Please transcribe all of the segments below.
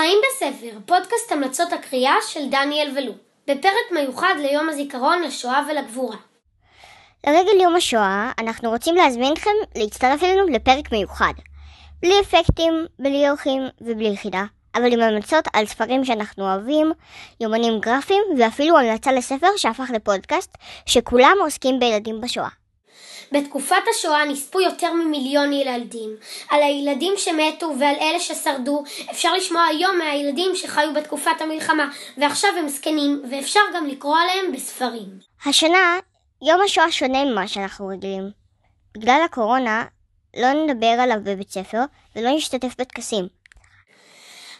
חיים בספר, פודקאסט המלצות הקריאה של דניאל ולו, בפרק מיוחד ליום הזיכרון לשואה ולגבורה. לרגל יום השואה, אנחנו רוצים להזמין אתכם להצטרף אלינו לפרק מיוחד. בלי אפקטים, בלי אורחים ובלי יחידה, אבל עם המלצות על ספרים שאנחנו אוהבים, יומנים גרפיים ואפילו המלצה לספר שהפך לפודקאסט, שכולם עוסקים בילדים בשואה. בתקופת השואה נספו יותר ממיליון ילדים. על הילדים שמתו ועל אלה ששרדו אפשר לשמוע היום מהילדים שחיו בתקופת המלחמה ועכשיו הם זקנים ואפשר גם לקרוא עליהם בספרים. השנה, יום השואה שונה ממה שאנחנו רגילים. בגלל הקורונה, לא נדבר עליו בבית ספר ולא נשתתף בטקסים.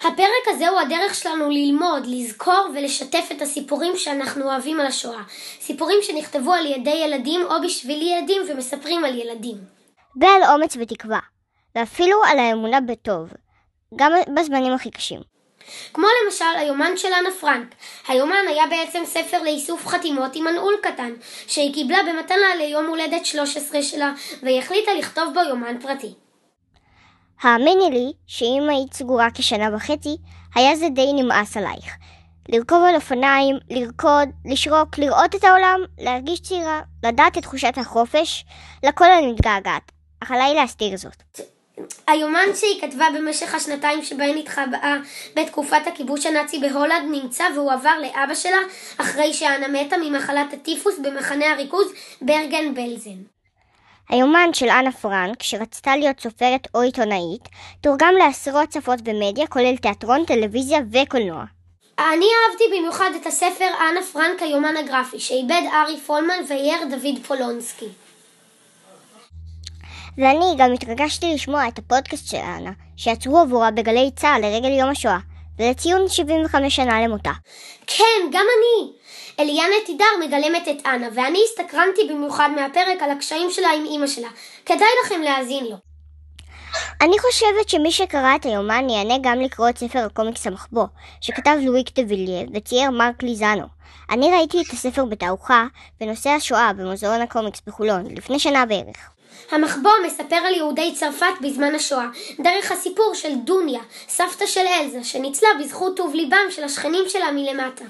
הפרק הזה הוא הדרך שלנו ללמוד, לזכור ולשתף את הסיפורים שאנחנו אוהבים על השואה. סיפורים שנכתבו על ידי ילדים או בשביל ילדים ומספרים על ילדים. ועל אומץ ותקווה, ואפילו על האמונה בטוב, גם בזמנים הכי קשים. כמו למשל היומן של אנה פרנק. היומן היה בעצם ספר לאיסוף חתימות עם מנעול קטן, שהיא קיבלה במתנה ליום הולדת 13 שלה, והיא החליטה לכתוב בו יומן פרטי. האמיני לי שאם היית סגורה כשנה וחצי, היה זה די נמאס עלייך. לרכוב על אופניים, לרקוד, לשרוק, לראות את העולם, להרגיש צעירה, לדעת את תחושת החופש, לכל אני מתגעגעת, אך עליי להסתיר זאת. היומן שהיא כתבה במשך השנתיים שבהן התחבאה בתקופת הכיבוש הנאצי בהולנד נמצא והועבר לאבא שלה אחרי שאנה מתה ממחלת הטיפוס במחנה הריכוז ברגן בלזן. היומן של אנה פרנק, שרצתה להיות סופרת או עיתונאית, תורגם לעשרות שפות במדיה, כולל תיאטרון, טלוויזיה וקולנוע. אני אהבתי במיוחד את הספר אנה פרנק היומן הגרפי, שעיבד ארי פולמן ואייר דוד פולונסקי. ואני גם התרגשתי לשמוע את הפודקאסט של אנה, שיצרו עבורה בגלי צה"ל לרגל יום השואה, ולציון 75 שנה למותה. כן, גם אני! אליאנה תידר מגלמת את אנה, ואני הסתקרנתי במיוחד מהפרק על הקשיים שלה עם אימא שלה. כדאי לכם להאזין לו. אני חושבת שמי שקרא את היומן ייהנה גם לקרוא את ספר הקומיקס המחבוא, שכתב לואיק דה ויליה וצייר מרק ליזנו. אני ראיתי את הספר בתערוכה בנושא השואה במוזיאון הקומיקס בחולון, לפני שנה בערך. המחבוא מספר על יהודי צרפת בזמן השואה, דרך הסיפור של דוניה, סבתא של אלזה, שניצלה בזכות טוב ליבם של השכנים שלה מלמטה.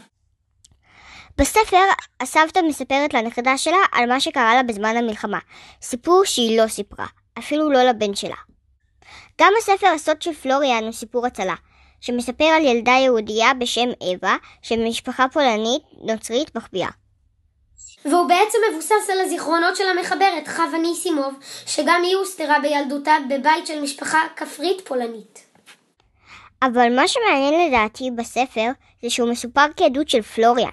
בספר, הסבתא מספרת לנכדה שלה על מה שקרה לה בזמן המלחמה, סיפור שהיא לא סיפרה, אפילו לא לבן שלה. גם הספר הסוד של פלוריאן הוא סיפור הצלה, שמספר על ילדה יהודייה בשם אווה, שמשפחה פולנית נוצרית מחביאה. והוא בעצם מבוסס על הזיכרונות של המחברת חווה ניסימוב, שגם היא הוסתרה בילדותה בבית של משפחה כפרית פולנית. אבל מה שמעניין לדעתי בספר זה שהוא מסופר כעדות של פלוריאן,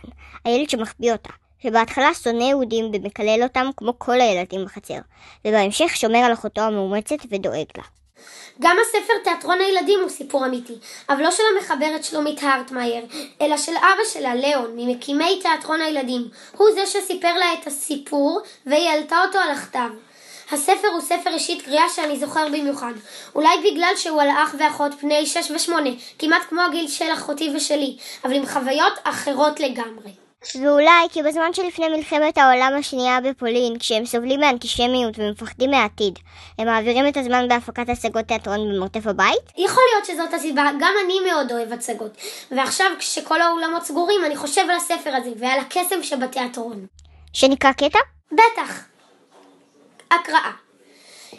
הילד שמחביא אותה, שבהתחלה שונא יהודים ומקלל אותם כמו כל הילדים בחצר, ובהמשך שומר על אחותו המאומצת ודואג לה. גם הספר תיאטרון הילדים הוא סיפור אמיתי, אבל לא של המחברת שלומית הרטמאייר, אלא של אבא שלה, ליאון, ממקימי תיאטרון הילדים. הוא זה שסיפר לה את הסיפור, והיא העלתה אותו על הכתב. הספר הוא ספר ראשית קריאה שאני זוכר במיוחד. אולי בגלל שהוא על אח ואחות בני 6 ו-8, כמעט כמו הגיל של אחותי ושלי, אבל עם חוויות אחרות לגמרי. ואולי כי בזמן שלפני מלחמת העולם השנייה בפולין, כשהם סובלים מאנטישמיות ומפחדים מהעתיד, הם מעבירים את הזמן בהפקת הצגות תיאטרון במרתף הבית? יכול להיות שזאת הסיבה, גם אני מאוד אוהב הצגות. ועכשיו כשכל האולמות סגורים, אני חושב על הספר הזה ועל הקסם שבתיאטרון. שנקרא קטע? בטח. הקראה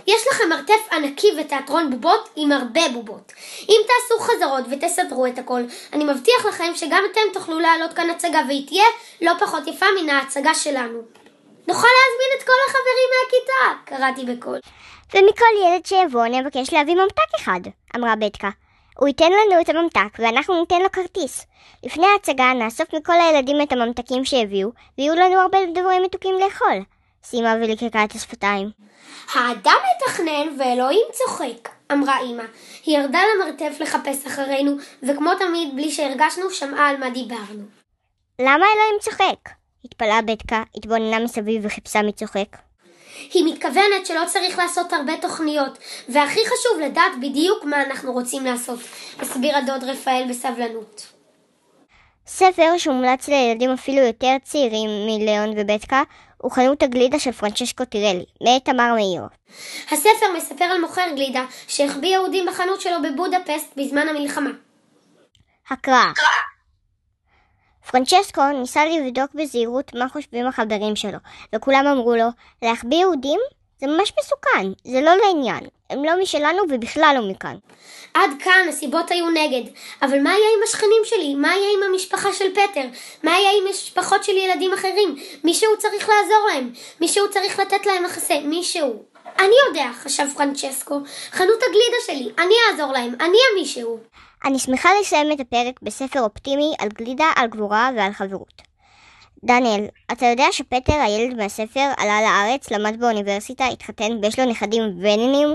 יש לכם מרתף ענקי ותיאטרון בובות עם הרבה בובות. אם תעשו חזרות ותסדרו את הכל, אני מבטיח לכם שגם אתם תוכלו להעלות כאן הצגה והיא תהיה לא פחות יפה מן ההצגה שלנו. נוכל להזמין את כל החברים מהכיתה! קראתי בקול. ומכל ילד שיבוא נבקש להביא ממתק אחד, אמרה בטקה. הוא ייתן לנו את הממתק ואנחנו ניתן לו כרטיס. לפני ההצגה נאסוף מכל הילדים את הממתקים שהביאו, ויהיו לנו הרבה דברים מתוקים לאכול. סיימה וליקקה את השפתיים. האדם מתכנן ואלוהים צוחק, אמרה אמא. היא ירדה למרתף לחפש אחרינו, וכמו תמיד, בלי שהרגשנו, שמעה על מה דיברנו. למה אלוהים צוחק? התפלאה בטקה, התבוננה מסביב וחיפשה מי צוחק. היא מתכוונת שלא צריך לעשות הרבה תוכניות, והכי חשוב לדעת בדיוק מה אנחנו רוצים לעשות, הסבירה דוד רפאל בסבלנות. ספר שהומלץ לילדים אפילו יותר צעירים מליאון ובטקה הוא חנות הגלידה של פרנצ'סקו טירלי, מאת תמר מאיר. הספר מספר על מוכר גלידה שהחביא יהודים בחנות שלו בבודפסט בזמן המלחמה. הקראה פרנצ'סקו ניסה לבדוק בזהירות מה חושבים החברים שלו, וכולם אמרו לו, להחביא יהודים זה ממש מסוכן, זה לא לעניין. הם לא משלנו ובכלל לא מכאן. עד כאן הסיבות היו נגד, אבל מה יהיה עם השכנים שלי? מה יהיה עם המשפחה של פטר? מה יהיה עם משפחות של ילדים אחרים? מישהו צריך לעזור להם, מישהו צריך לתת להם מחסה, מישהו. אני יודע, חשב פרנצ'סקו, חנות הגלידה שלי, אני אעזור להם, אני המישהו. אני שמחה לסיים את הפרק בספר אופטימי על גלידה, על גבורה ועל חברות. דניאל, אתה יודע שפטר, הילד מהספר, עלה לארץ, למד באוניברסיטה, התחתן ויש לו נכדים ונינים?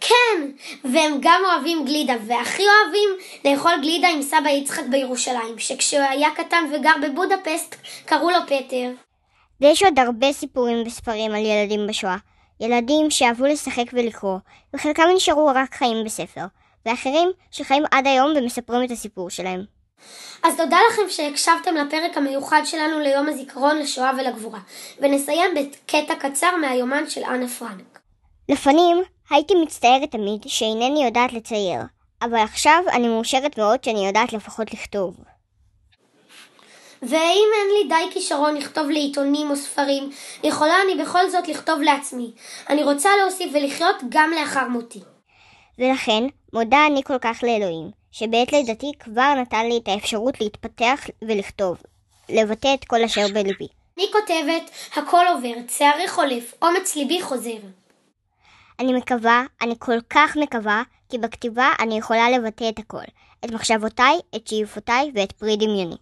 כן, והם גם אוהבים גלידה, והכי אוהבים לאכול גלידה עם סבא יצחק בירושלים, שכשהוא היה קטן וגר בבודפסט, קראו לו פטר. ויש עוד הרבה סיפורים וספרים על ילדים בשואה. ילדים שאהבו לשחק ולקרוא, וחלקם נשארו רק חיים בספר, ואחרים שחיים עד היום ומספרים את הסיפור שלהם. אז תודה לכם שהקשבתם לפרק המיוחד שלנו ליום הזיכרון לשואה ולגבורה, ונסיים בקטע קצר מהיומן של אנה פרנק. לפנים הייתי מצטערת תמיד שאינני יודעת לצייר, אבל עכשיו אני מאושרת מאוד שאני יודעת לפחות לכתוב. ואם אין לי די כישרון לכתוב לעיתונים או ספרים, יכולה אני בכל זאת לכתוב לעצמי. אני רוצה להוסיף ולחיות גם לאחר מותי. ולכן, מודה אני כל כך לאלוהים, שבעת לידתי כבר נתן לי את האפשרות להתפתח ולכתוב, לבטא את כל אשר בלבי. אני כותבת, הכל עובר, צערי חולף, אומץ ליבי חוזר. אני מקווה, אני כל כך מקווה, כי בכתיבה אני יכולה לבטא את הכל, את מחשבותיי, את שאיפותיי ואת פרי דמיוני.